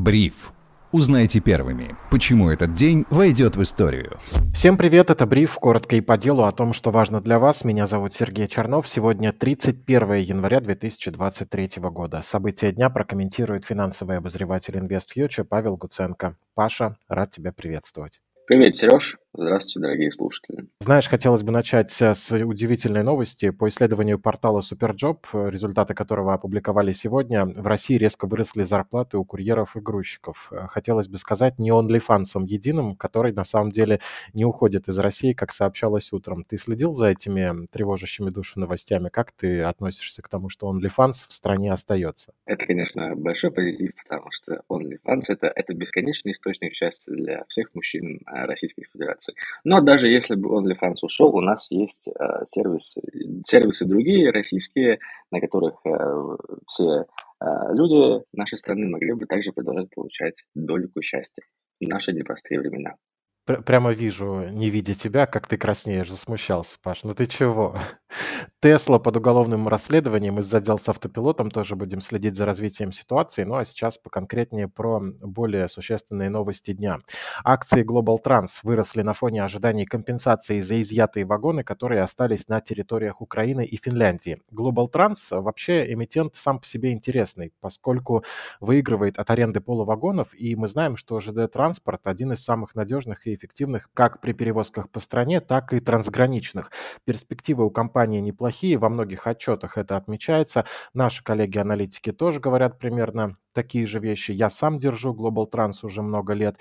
Бриф. Узнайте первыми, почему этот день войдет в историю. Всем привет, это Бриф, коротко и по делу о том, что важно для вас. Меня зовут Сергей Чернов. Сегодня 31 января 2023 года. События дня прокомментирует финансовый обозреватель InvestFuture Павел Гуценко. Паша, рад тебя приветствовать. Привет, Сереж. Здравствуйте, дорогие слушатели. Знаешь, хотелось бы начать э, с удивительной новости. По исследованию портала Superjob, э, результаты которого опубликовали сегодня, в России резко выросли зарплаты у курьеров и грузчиков. Э, хотелось бы сказать, не OnlyFans единым, который на самом деле не уходит из России, как сообщалось утром. Ты следил за этими тревожащими душу новостями? Как ты относишься к тому, что OnlyFans в стране остается? Это, конечно, большой позитив, потому что OnlyFans это, — это бесконечный источник счастья для всех мужчин Российской Федерации интеграции. Но даже если бы OnlyFans ушел, у нас есть э, сервисы, сервисы другие, российские, на которых э, все э, люди нашей страны могли бы также продолжать получать дольку счастья в наши непростые времена прямо вижу, не видя тебя, как ты краснеешь, засмущался, Паш. Ну ты чего? Тесла под уголовным расследованием из-за дел с автопилотом тоже будем следить за развитием ситуации. Ну а сейчас поконкретнее про более существенные новости дня. Акции Global Trans выросли на фоне ожиданий компенсации за изъятые вагоны, которые остались на территориях Украины и Финляндии. Global Trans вообще эмитент сам по себе интересный, поскольку выигрывает от аренды полувагонов, и мы знаем, что ЖД-транспорт один из самых надежных и эффективных как при перевозках по стране, так и трансграничных. Перспективы у компании неплохие, во многих отчетах это отмечается. Наши коллеги-аналитики тоже говорят примерно такие же вещи. Я сам держу Global Trans уже много лет.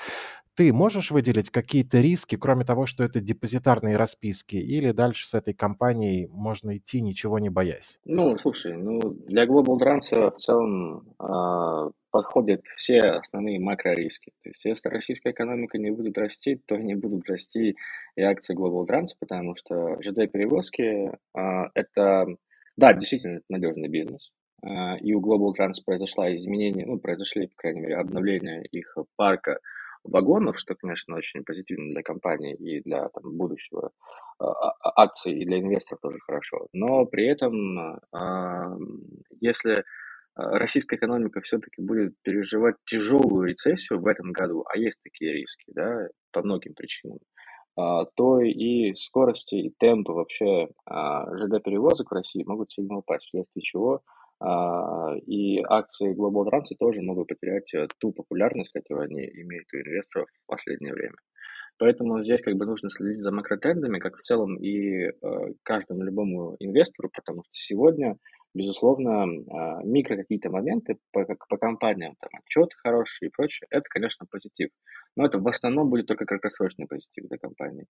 Ты можешь выделить какие-то риски, кроме того, что это депозитарные расписки, или дальше с этой компанией можно идти, ничего не боясь? Ну, слушай, ну для Global Trans в целом э, подходят все основные макрориски. То есть если российская экономика не будет расти, то не будут расти и акции Global Trans, потому что ЖД-перевозки э, это, да, действительно, это надежный бизнес. И у Global Trans произошла изменение, ну, произошли, по крайней мере, обновление их парка вагонов, что, конечно, очень позитивно для компании и для там, будущего а, а, акций, и для инвесторов тоже хорошо. Но при этом, а, если российская экономика все-таки будет переживать тяжелую рецессию в этом году, а есть такие риски, да, по многим причинам, то и скорости, и темпы вообще ЖД-перевозок в России могут сильно упасть, вследствие чего а, и акции Global Trans тоже могут потерять э, ту популярность, которую они имеют у инвесторов в последнее время. Поэтому здесь как бы нужно следить за макротрендами, как в целом и э, каждому любому инвестору, потому что сегодня безусловно, а, микро какие-то моменты по, по компаниям, там, отчет хороший и прочее, это, конечно, позитив. Но это в основном будет только краткосрочный позитив для компании.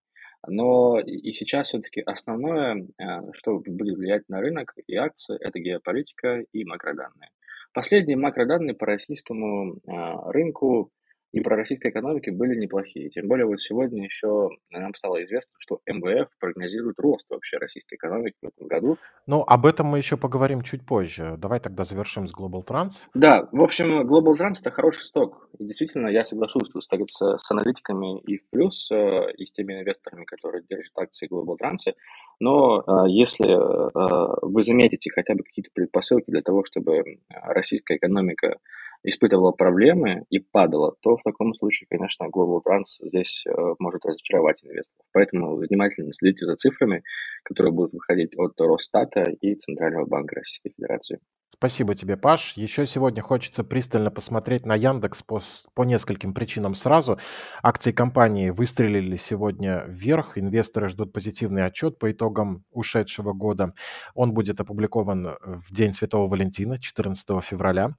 Но и сейчас все-таки основное, а, что будет влиять на рынок и акции, это геополитика и макроданные. Последние макроданные по российскому а, рынку и про российской экономики были неплохие. Тем более вот сегодня еще нам стало известно, что МВФ прогнозирует рост вообще российской экономики в этом году. Ну, об этом мы еще поговорим чуть позже. Давай тогда завершим с Global Trans. Да, в общем, Global Trans это хороший сток. И действительно, я соглашусь тут с, с аналитиками и в плюс, э, и с теми инвесторами, которые держат акции Global Trans. Но э, если э, вы заметите хотя бы какие-то предпосылки для того, чтобы российская экономика испытывала проблемы и падала, то в таком случае, конечно, Global Trans здесь э, может разочаровать инвесторов. Поэтому внимательно следите за цифрами, которые будут выходить от Росстата и Центрального банка Российской Федерации. Спасибо тебе, Паш. Еще сегодня хочется пристально посмотреть на Яндекс по, по нескольким причинам сразу. Акции компании выстрелили сегодня вверх. Инвесторы ждут позитивный отчет по итогам ушедшего года. Он будет опубликован в День Святого Валентина, 14 февраля.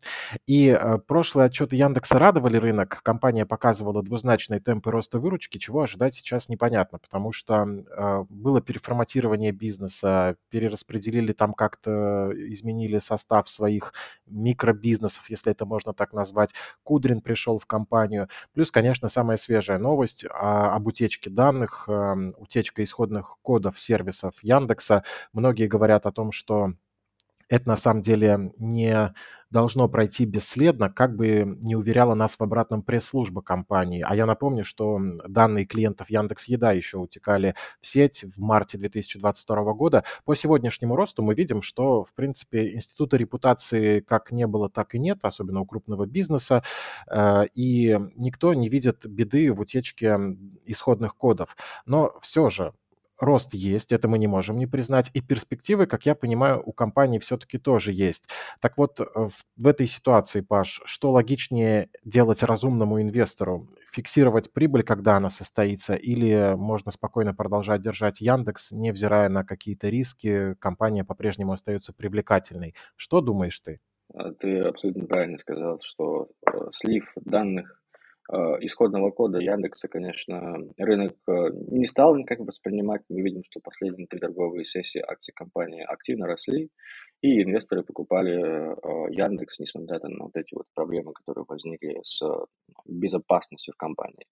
И э, прошлые отчеты Яндекса радовали рынок. Компания показывала двузначные темпы роста выручки, чего ожидать сейчас непонятно, потому что э, было переформатирование бизнеса, перераспределили там как-то, изменили состав своих микробизнесов, если это можно так назвать. Кудрин пришел в компанию. Плюс, конечно, самая свежая новость а, об утечке данных, утечка исходных кодов сервисов Яндекса. Многие говорят о том, что это на самом деле не должно пройти бесследно, как бы не уверяла нас в обратном пресс-служба компании. А я напомню, что данные клиентов Яндекс Еда еще утекали в сеть в марте 2022 года. По сегодняшнему росту мы видим, что, в принципе, института репутации как не было, так и нет, особенно у крупного бизнеса, э, и никто не видит беды в утечке исходных кодов. Но все же рост есть, это мы не можем не признать, и перспективы, как я понимаю, у компании все-таки тоже есть. Так вот, э, в, этой ситуации, Паш, что логичнее делать разумному инвестору? Фиксировать прибыль, когда она состоится, или можно спокойно продолжать держать Яндекс, невзирая на какие-то риски, компания по-прежнему остается привлекательной. Что думаешь ты? А, ты абсолютно правильно сказал, что э, слив данных исходного кода Яндекса, конечно, рынок э, не стал никак воспринимать. Мы видим, что последние три торговые сессии акций компании активно росли, и инвесторы покупали э, Яндекс, несмотря на вот эти вот проблемы, которые возникли с безопасностью в компании.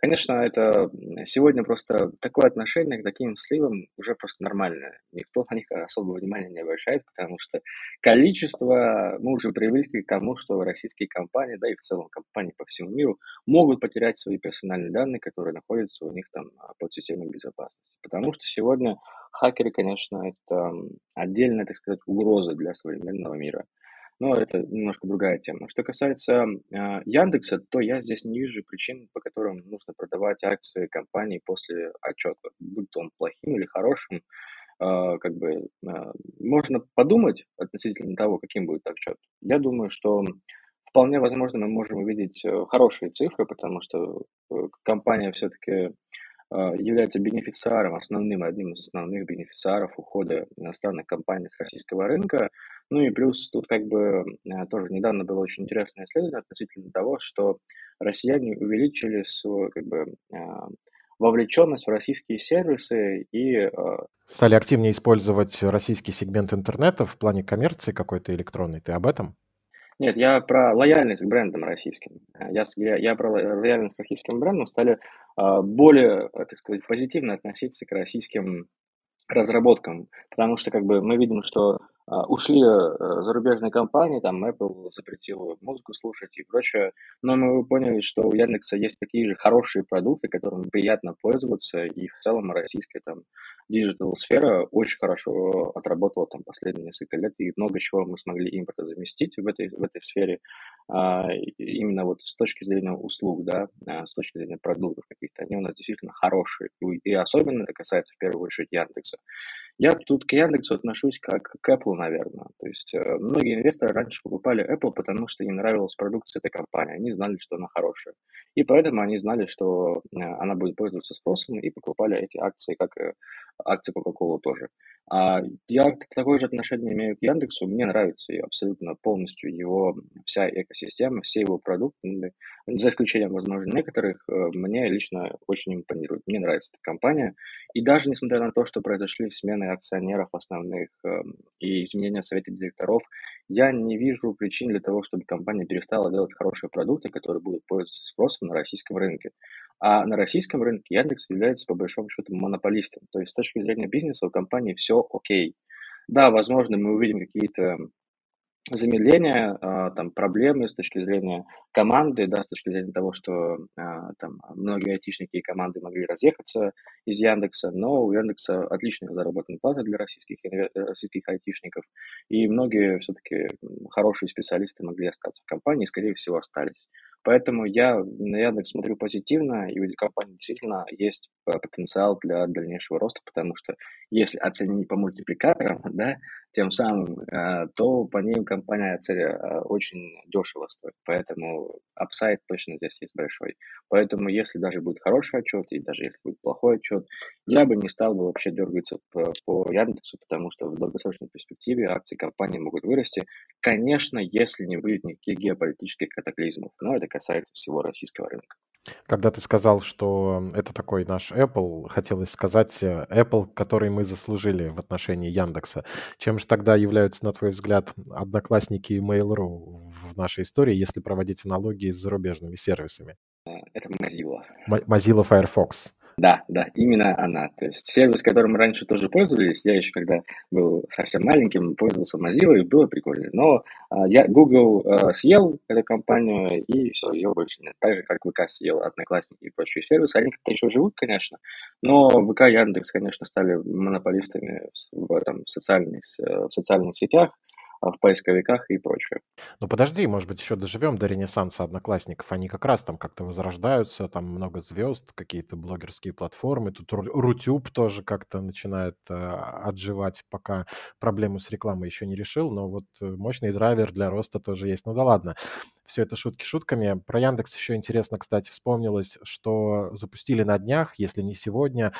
Конечно, это сегодня просто такое отношение к таким сливам уже просто нормальное. Никто на них особого внимания не обращает, потому что количество, мы уже привыкли к тому, что российские компании, да и в целом компании по всему миру, могут потерять свои персональные данные, которые находятся у них там а, под системой безопасности. Потому что сегодня хакеры, конечно, это отдельная, так сказать, угроза для современного мира. Но это немножко другая тема. Что касается э, Яндекса, то я здесь не вижу причин, по которым нужно продавать акции компании после отчета, будь он плохим или хорошим. Э, как бы э, можно подумать относительно того, каким будет отчет. Я думаю, что вполне возможно мы можем увидеть хорошие цифры, потому что компания все-таки является бенефициаром, основным, одним из основных бенефициаров ухода иностранных компаний с российского рынка. Ну и плюс тут как бы а, тоже недавно было очень интересное исследование относительно того, что россияне увеличили свою как бы а, вовлеченность в российские сервисы и... Стали активнее использовать российский сегмент интернета в плане коммерции какой-то электронной. Ты об этом? Нет, я про лояльность к брендам российским. Я, я, я про лояльность к российским брендам стали э, более, так сказать, позитивно относиться к российским разработкам, потому что как бы мы видим, что а, ушли э, зарубежные компании, там Apple запретил музыку слушать и прочее, но мы поняли, что у Яндекса есть такие же хорошие продукты, которыми приятно пользоваться, и в целом российская там digital сфера очень хорошо отработала там последние несколько лет, и много чего мы смогли импорта заместить в этой, в этой сфере, а, именно вот с точки зрения услуг, да, а, с точки зрения продуктов каких-то, они у нас действительно хорошие, и особенно это касается в первую очередь Яндекса. Я тут к Яндексу отношусь как к Apple, наверное. То есть э, многие инвесторы раньше покупали Apple, потому что им нравилась продукция этой компании. Они знали, что она хорошая. И поэтому они знали, что э, она будет пользоваться спросом, и покупали эти акции, как и акции Coca-Cola тоже. А я такое же отношение имею к Яндексу. Мне нравится абсолютно полностью его вся экосистема, все его продукты, за исключением, возможно, некоторых, э, мне лично очень импонирует. Мне нравится эта компания. И даже несмотря на то, что произошли смены акционеров основных эм, и изменения в совете директоров, я не вижу причин для того, чтобы компания перестала делать хорошие продукты, которые будут пользоваться спросом на российском рынке. А на российском рынке Яндекс является по большому счету монополистом. То есть с точки зрения бизнеса у компании все окей. Да, возможно, мы увидим какие-то замедления, а, там, проблемы с точки зрения команды, да, с точки зрения того, что а, там многие айтишники и команды могли разъехаться из Яндекса, но у Яндекса отличная заработная плата для российских, российских айтишников, и многие все-таки хорошие специалисты могли остаться в компании и, скорее всего, остались. Поэтому я на Яндекс смотрю позитивно, и у компании действительно есть э, потенциал для дальнейшего роста, потому что если оценить по мультипликаторам, да, тем самым, э, то по ним компания э, очень дешево стоит. Поэтому апсайд точно здесь есть большой. Поэтому если даже будет хороший отчет, и даже если будет плохой отчет, я бы не стал бы вообще дергаться по, по Яндексу, потому что в долгосрочной перспективе акции компании могут вырасти. Конечно, если не будет никаких геополитических катаклизмов, но это касается всего российского рынка. Когда ты сказал, что это такой наш Apple, хотелось сказать э, Apple, который мы заслужили в отношении Яндекса. Чем же тогда являются, на твой взгляд, одноклассники и Mail.ru в нашей истории, если проводить аналогии с зарубежными сервисами? Э, это Mozilla. Mozilla Firefox. Да, да, именно она. То есть сервис, которым раньше тоже пользовались, я еще когда был совсем маленьким, пользовался Mozilla, и было прикольно. Но а, я Google а, съел эту компанию, и все, ее больше нет. Так же, как ВК съел Одноклассники и прочие сервисы. Они как-то еще живут, конечно, но ВК и Яндекс, конечно, стали монополистами в, этом, в, социальных, в социальных сетях, в поисковиках и прочее. Ну подожди, может быть, еще доживем до ренессанса одноклассников. Они как раз там как-то возрождаются, там много звезд, какие-то блогерские платформы. Тут Рутюб тоже как-то начинает э, отживать, пока проблему с рекламой еще не решил. Но вот э, мощный драйвер для роста тоже есть. Ну да ладно, все это шутки шутками. Про Яндекс еще интересно, кстати, вспомнилось, что запустили на днях, если не сегодня,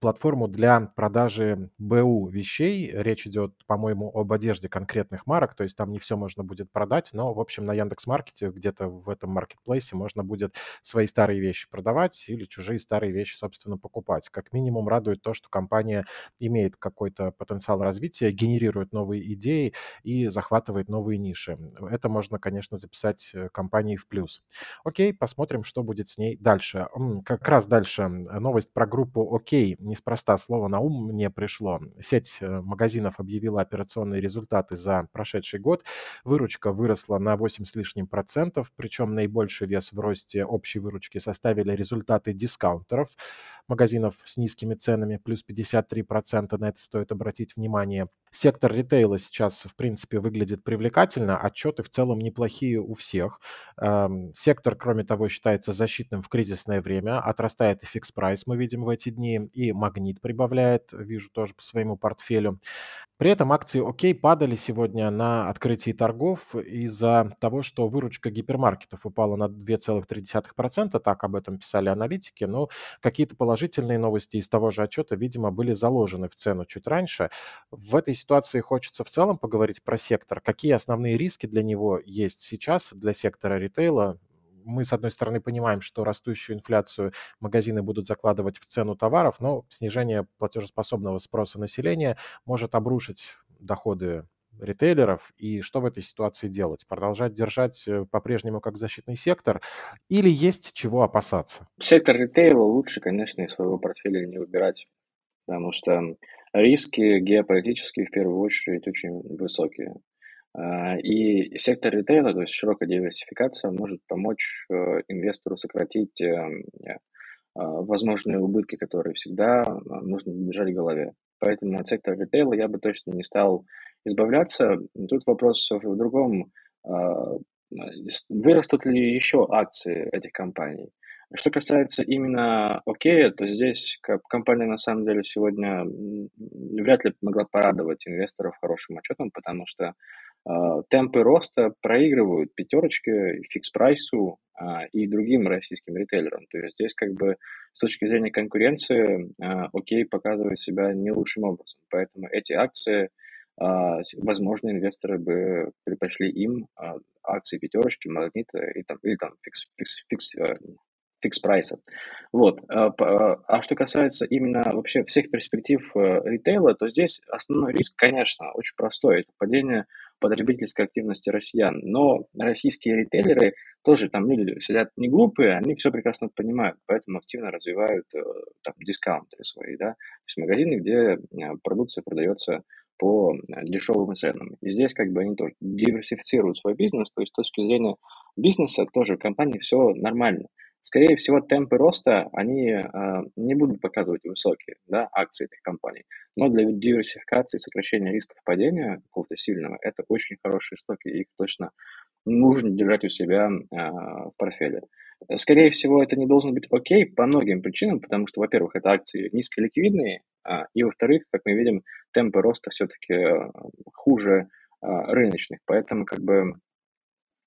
платформу для продажи БУ вещей. Речь идет, по-моему, об одежде конкретных марок, то есть там не все можно будет продать, но, в общем, на Яндекс.Маркете, где-то в этом маркетплейсе можно будет свои старые вещи продавать или чужие старые вещи, собственно, покупать. Как минимум радует то, что компания имеет какой-то потенциал развития, генерирует новые идеи и захватывает новые ниши. Это можно, конечно, записать э, компании в плюс. Окей, посмотрим, что будет с ней дальше. Как раз дальше новость про группу «Окей» неспроста слово на ум мне пришло. Сеть э, магазинов объявила операционные результаты за прошедший год. Выручка выросла на 8 с лишним процентов, причем наибольший вес в росте общей выручки составили результаты дискаунтеров магазинов с низкими ценами, плюс 53%, на это стоит обратить внимание. Сектор ритейла сейчас, в принципе, выглядит привлекательно, отчеты в целом неплохие у всех. Эм, сектор, кроме того, считается защитным в кризисное время, отрастает и фикс прайс, мы видим в эти дни, и магнит прибавляет, вижу тоже по своему портфелю. При этом акции ОК падали сегодня на открытии торгов из-за того, что выручка гипермаркетов упала на 2,3%, так об этом писали аналитики, но какие-то положительные новости из того же отчета, видимо, были заложены в цену чуть раньше. В этой ситуации хочется в целом поговорить про сектор. Какие основные риски для него есть сейчас, для сектора ритейла, мы, с одной стороны, понимаем, что растущую инфляцию магазины будут закладывать в цену товаров, но снижение платежеспособного спроса населения может обрушить доходы ритейлеров, и что в этой ситуации делать? Продолжать держать э, по-прежнему как защитный сектор или есть чего опасаться? Сектор ритейла лучше, конечно, из своего портфеля не выбирать, потому что риски геополитические в первую очередь очень высокие. А, и сектор ритейла, то есть широкая диверсификация, может помочь э, инвестору сократить эм, а, возможные убытки, которые всегда нужно держать в голове. Поэтому от сектора ритейла я бы точно не стал избавляться. Тут вопрос в другом. Вырастут ли еще акции этих компаний? Что касается именно Окея, то здесь компания на самом деле сегодня вряд ли могла порадовать инвесторов хорошим отчетом, потому что а, темпы роста проигрывают пятерочке, фикс-прайсу а, и другим российским ритейлерам. То есть здесь как бы с точки зрения конкуренции а, О'Кей показывает себя не лучшим образом. Поэтому эти акции, возможно, инвесторы бы предпочли им акции пятерочки, магнита и там, или там фикс, фикс, фикс, э, фикс прайса. Вот. А, а что касается именно вообще всех перспектив э, ритейла, то здесь основной риск, конечно, очень простой. Это падение потребительской активности россиян. Но российские ритейлеры тоже там люди сидят не глупые, они все прекрасно понимают, поэтому активно развивают э, там, дискаунтеры свои, да, то есть магазины, где продукция продается по дешевым ценам. И здесь как бы они тоже диверсифицируют свой бизнес, то есть с точки зрения бизнеса тоже компании все нормально. Скорее всего, темпы роста, они э, не будут показывать высокие да, акции этих компаний. Но для диверсификации, сокращения рисков падения какого-то сильного, это очень хорошие стоки, их точно нужно держать у себя э, в портфеле. Скорее всего, это не должен быть окей по многим причинам, потому что, во-первых, это акции низколиквидные, э, и, во-вторых, как мы видим, темпы роста все-таки э, хуже э, рыночных, поэтому как бы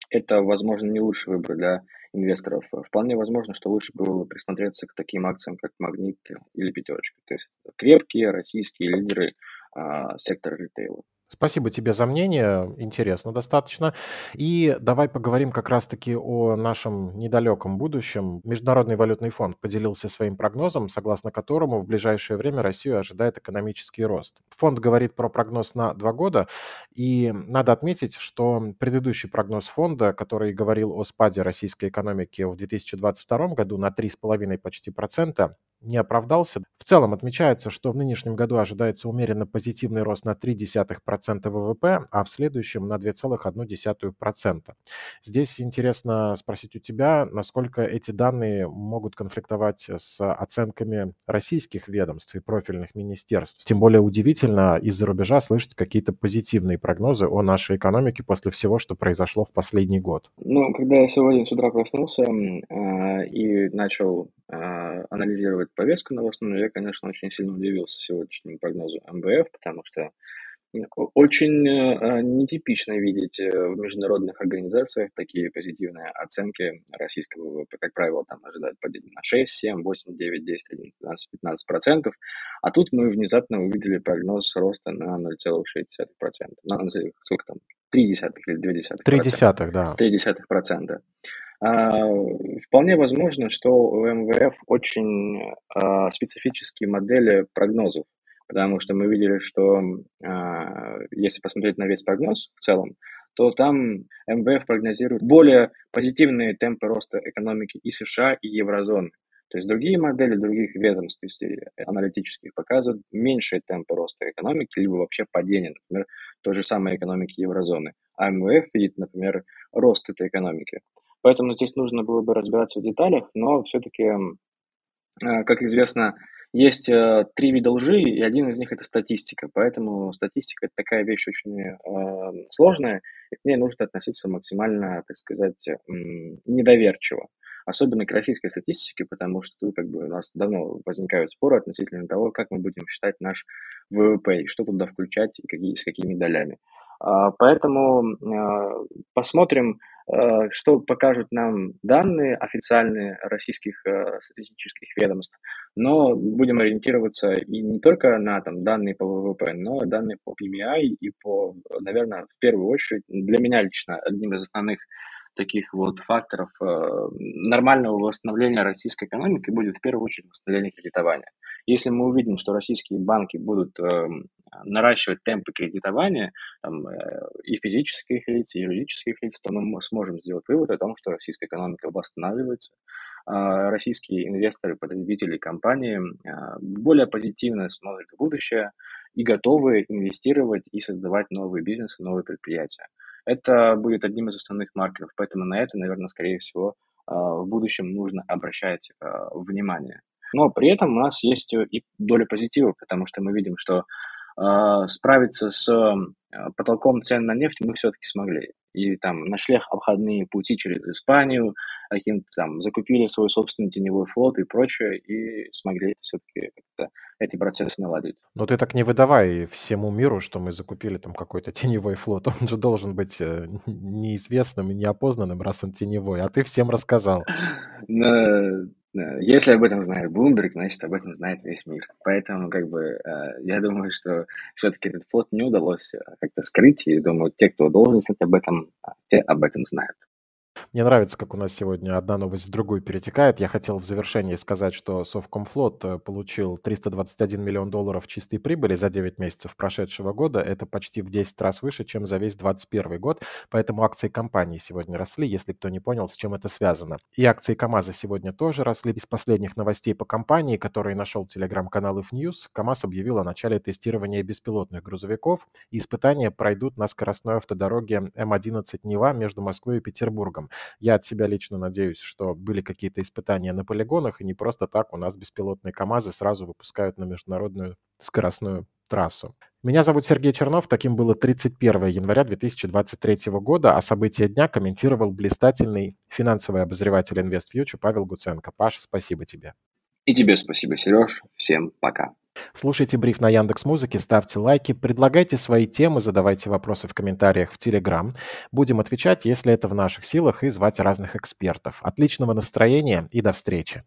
это, возможно, не лучший выбор для инвесторов. Вполне возможно, что лучше было присмотреться к таким акциям, как Магнит или Пятерочка. То есть крепкие российские лидеры а, сектора ритейла. Спасибо тебе за мнение, интересно достаточно. И давай поговорим как раз-таки о нашем недалеком будущем. Международный валютный фонд поделился своим прогнозом, согласно которому в ближайшее время Россию ожидает экономический рост. Фонд говорит про прогноз на два года, и надо отметить, что предыдущий прогноз фонда, который говорил о спаде российской экономики в 2022 году на 3,5 почти процента, не оправдался. В целом отмечается, что в нынешнем году ожидается умеренно позитивный рост на 0,3% ВВП, а в следующем на 2,1%. Здесь интересно спросить у тебя, насколько эти данные могут конфликтовать с оценками российских ведомств и профильных министерств. Тем более удивительно из-за рубежа слышать какие-то позитивные прогнозы о нашей экономике после всего, что произошло в последний год. Ну, когда я сегодня с утра проснулся э, и начал анализировать повестку новостную, я, конечно, очень сильно удивился сегодняшнему прогнозу МВФ, потому что очень э, нетипично видеть э, в международных организациях такие позитивные оценки российского ВВП. Как правило, там ожидают падение на 6, 7, 8, 9, 10, 11, 12, 15 процентов. А тут мы внезапно увидели прогноз роста на 0,6 процента. На, сколько там? 3 десятых или 2 десятых? 3 десятых, да. 3 десятых процента. А, вполне возможно, что у МВФ очень а, специфические модели прогнозов потому что мы видели, что э, если посмотреть на весь прогноз в целом, то там МВФ прогнозирует более позитивные темпы роста экономики и США, и еврозоны. То есть другие модели других ведомств, если аналитических, показывают меньшие темпы роста экономики, либо вообще падение, например, той же самой экономики еврозоны. А МВФ видит, например, рост этой экономики. Поэтому здесь нужно было бы разбираться в деталях, но все-таки, э, как известно, есть э, три вида лжи, и один из них это статистика. Поэтому статистика это такая вещь очень э, сложная, и к ней нужно относиться максимально, так сказать, недоверчиво. Особенно к российской статистике, потому что тут как бы у нас давно возникают споры относительно того, как мы будем считать наш ВВП, и что туда включать, и какие, с какими долями. А, поэтому э, посмотрим, что покажут нам данные официальные российских э, статистических ведомств, но будем ориентироваться и не только на там, данные по ВВП, но и данные по PMI и по, наверное, в первую очередь, для меня лично одним из основных таких вот факторов э, нормального восстановления российской экономики будет в первую очередь восстановление кредитования. Если мы увидим, что российские банки будут э, наращивать темпы кредитования там, э, и физических лиц, и юридических лиц, то мы сможем сделать вывод о том, что российская экономика восстанавливается, э, российские инвесторы, потребители, компании э, более позитивно смотрят в будущее и готовы инвестировать и создавать новые бизнесы, новые предприятия. Это будет одним из основных маркеров, поэтому на это, наверное, скорее всего, а, в будущем нужно обращать а, внимание. Но при этом у нас есть и доля позитива, потому что мы видим, что а, справиться с потолком цен на нефть мы все-таки смогли и там нашли обходные пути через Испанию, каким-то там закупили свой собственный теневой флот и прочее, и смогли все-таки эти процессы наладить. Но ты так не выдавай всему миру, что мы закупили там какой-то теневой флот. Он же должен быть э, неизвестным и неопознанным, раз он теневой, а ты всем рассказал. Если об этом знает Bloomberg, значит, об этом знает весь мир. Поэтому, как бы, э, я думаю, что все-таки этот флот не удалось э, как-то скрыть, и думаю, те, кто должен знать об этом, те об этом знают. Мне нравится, как у нас сегодня одна новость в другую перетекает. Я хотел в завершении сказать, что Совкомфлот э, получил 321 миллион долларов чистой прибыли за 9 месяцев прошедшего года. Это почти в 10 раз выше, чем за весь 2021 год. Поэтому акции компании сегодня росли, если кто не понял, с чем это связано. И акции КАМАЗа сегодня тоже росли. Из последних новостей по компании, которые нашел телеграм-канал IFNews, КАМАЗ объявил о начале тестирования беспилотных грузовиков. И испытания пройдут на скоростной автодороге М11 Нева между Москвой и Петербургом. Я от себя лично надеюсь, что были какие-то испытания на полигонах, и не просто так у нас беспилотные КАМАЗы сразу выпускают на международную скоростную трассу. Меня зовут Сергей Чернов, таким было 31 января 2023 года, а события дня комментировал блистательный финансовый обозреватель InvestFuture Павел Гуценко. Паш, спасибо тебе. И тебе спасибо, Сереж. Всем пока. Слушайте бриф на Яндекс Музыке, ставьте лайки, предлагайте свои темы, задавайте вопросы в комментариях в Телеграм. Будем отвечать, если это в наших силах, и звать разных экспертов. Отличного настроения и до встречи.